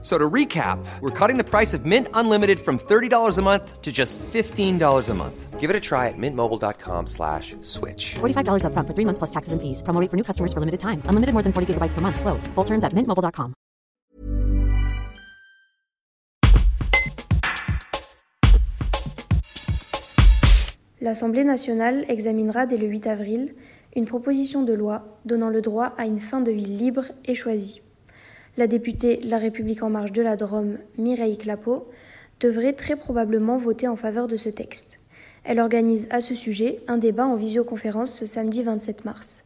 So to recap, we're cutting the price of Mint Unlimited from $30 a month to just $15 a month. Give it a try at mintmobile.com slash switch. $45 upfront for three months plus taxes and fees. Promo rate for new customers for limited time. Unlimited more than 40 gigabytes per month. Slows. Full terms at mintmobile.com. L'Assemblée nationale examinera dès le 8 avril une proposition de loi donnant le droit à une fin de vie libre et choisie. La députée La République en marche de la Drôme, Mireille Clapeau, devrait très probablement voter en faveur de ce texte. Elle organise à ce sujet un débat en visioconférence ce samedi 27 mars.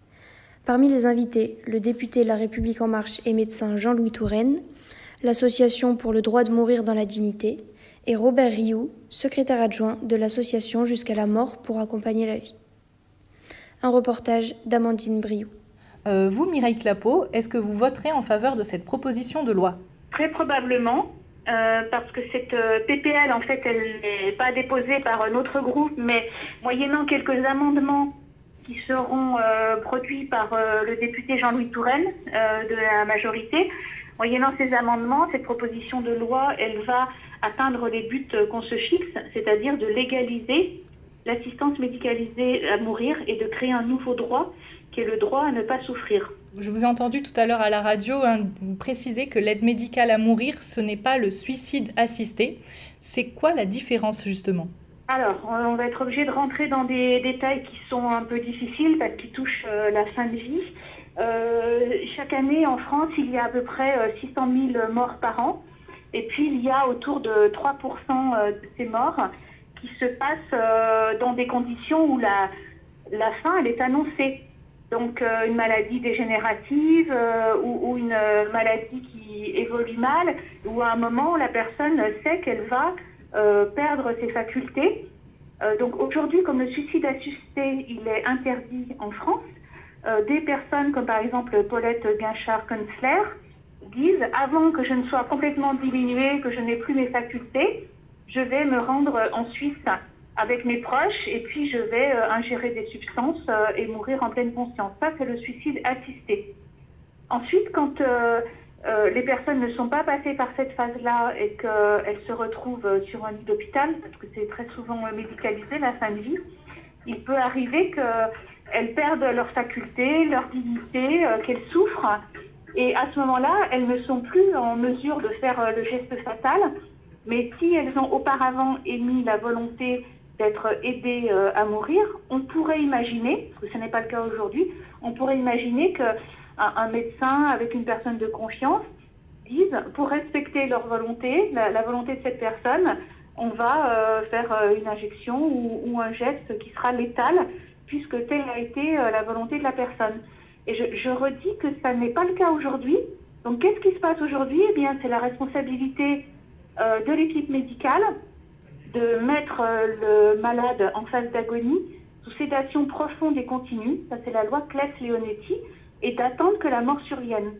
Parmi les invités, le député La République en marche et médecin Jean-Louis Touraine, l'Association pour le droit de mourir dans la dignité, et Robert Rioux, secrétaire adjoint de l'association Jusqu'à la mort pour accompagner la vie. Un reportage d'Amandine Briou. Euh, vous, Mireille Clapeau, est-ce que vous voterez en faveur de cette proposition de loi Très probablement, euh, parce que cette euh, PPL, en fait, elle n'est pas déposée par notre groupe, mais moyennant quelques amendements qui seront produits par le député Jean-Louis Touraine de la majorité, moyennant ces amendements, cette proposition de loi, elle va atteindre les buts qu'on se fixe, c'est-à-dire de légaliser l'assistance médicalisée à mourir et de créer un nouveau droit qui est le droit à ne pas souffrir. Je vous ai entendu tout à l'heure à la radio hein, vous préciser que l'aide médicale à mourir, ce n'est pas le suicide assisté. C'est quoi la différence justement? Alors, on va être obligé de rentrer dans des détails qui sont un peu difficiles parce qu'ils touchent euh, la fin de vie. Euh, chaque année en France, il y a à peu près 600 euh, 000 morts par an. Et puis, il y a autour de 3% de ces morts qui se passent dans des conditions où la, la fin, elle est annoncée donc euh, une maladie dégénérative euh, ou, une maladie qui évolue mal, ou à un moment la personne sait qu'elle va euh, perdre ses facultés. donc aujourd'hui, comme le suicide assisté, il est interdit en France, des personnes comme par exemple Paulette Guinchard-Kunzler disent avant que je ne sois complètement diminuée, que je n'ai plus mes facultés, je vais me rendre en Suisse avec mes proches et puis je vais euh, ingérer des substances euh, et mourir en pleine conscience. Ça, c'est le suicide assisté. Ensuite, quand euh, les personnes ne sont pas passées par cette phase-là et qu'elles se retrouvent sur un lit d'hôpital, parce que c'est très souvent médicalisé la fin de vie, il peut arriver qu'elles perdent leur faculté, leur dignité, qu'elles souffrent. Et à ce moment-là, elles ne sont plus en mesure de faire le geste fatal. Mais si elles ont auparavant émis la volonté d'être aidé euh, à mourir, on pourrait imaginer, parce que ce n'est pas le cas aujourd'hui, on pourrait imaginer qu'un un médecin avec une personne de confiance dise, pour respecter leur volonté, la, volonté de cette personne, on va euh, faire euh, une injection ou, un geste qui sera létal, puisque telle a été la volonté de la personne. Et je, je redis que ça n'est pas le cas aujourd'hui. Donc qu'est-ce qui se passe aujourd'hui? Eh bien, c'est la responsabilité de l'équipe médicale de mettre euh, le malade en phase d'agonie sous sédation profonde et continue, ça c'est la loi Claes-Leonetti, et d'attendre que la mort survienne.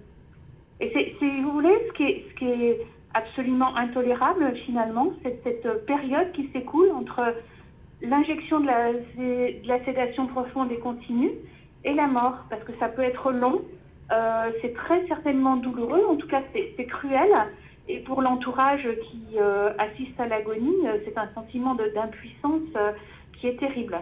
Et c'est, si vous voulez, ce qui est, absolument intolérable finalement, c'est cette période qui s'écoule entre l'injection de la, de la, sédation profonde et continue et la mort, parce que ça peut être long, euh, c'est très certainement douloureux, en tout cas c'est cruel, et pour l'entourage qui euh, assiste à l'agonie, euh, c'est un sentiment d'impuissance euh, qui est terrible.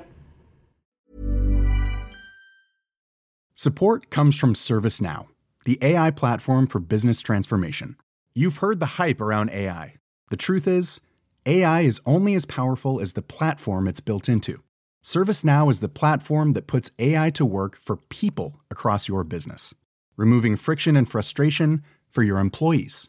Support comes from ServiceNow, the AI platform for business transformation. You've heard the hype around AI. The truth is, AI is only as powerful as the platform it's built into. ServiceNow is the platform that puts AI to work for people across your business, removing friction and frustration for your employees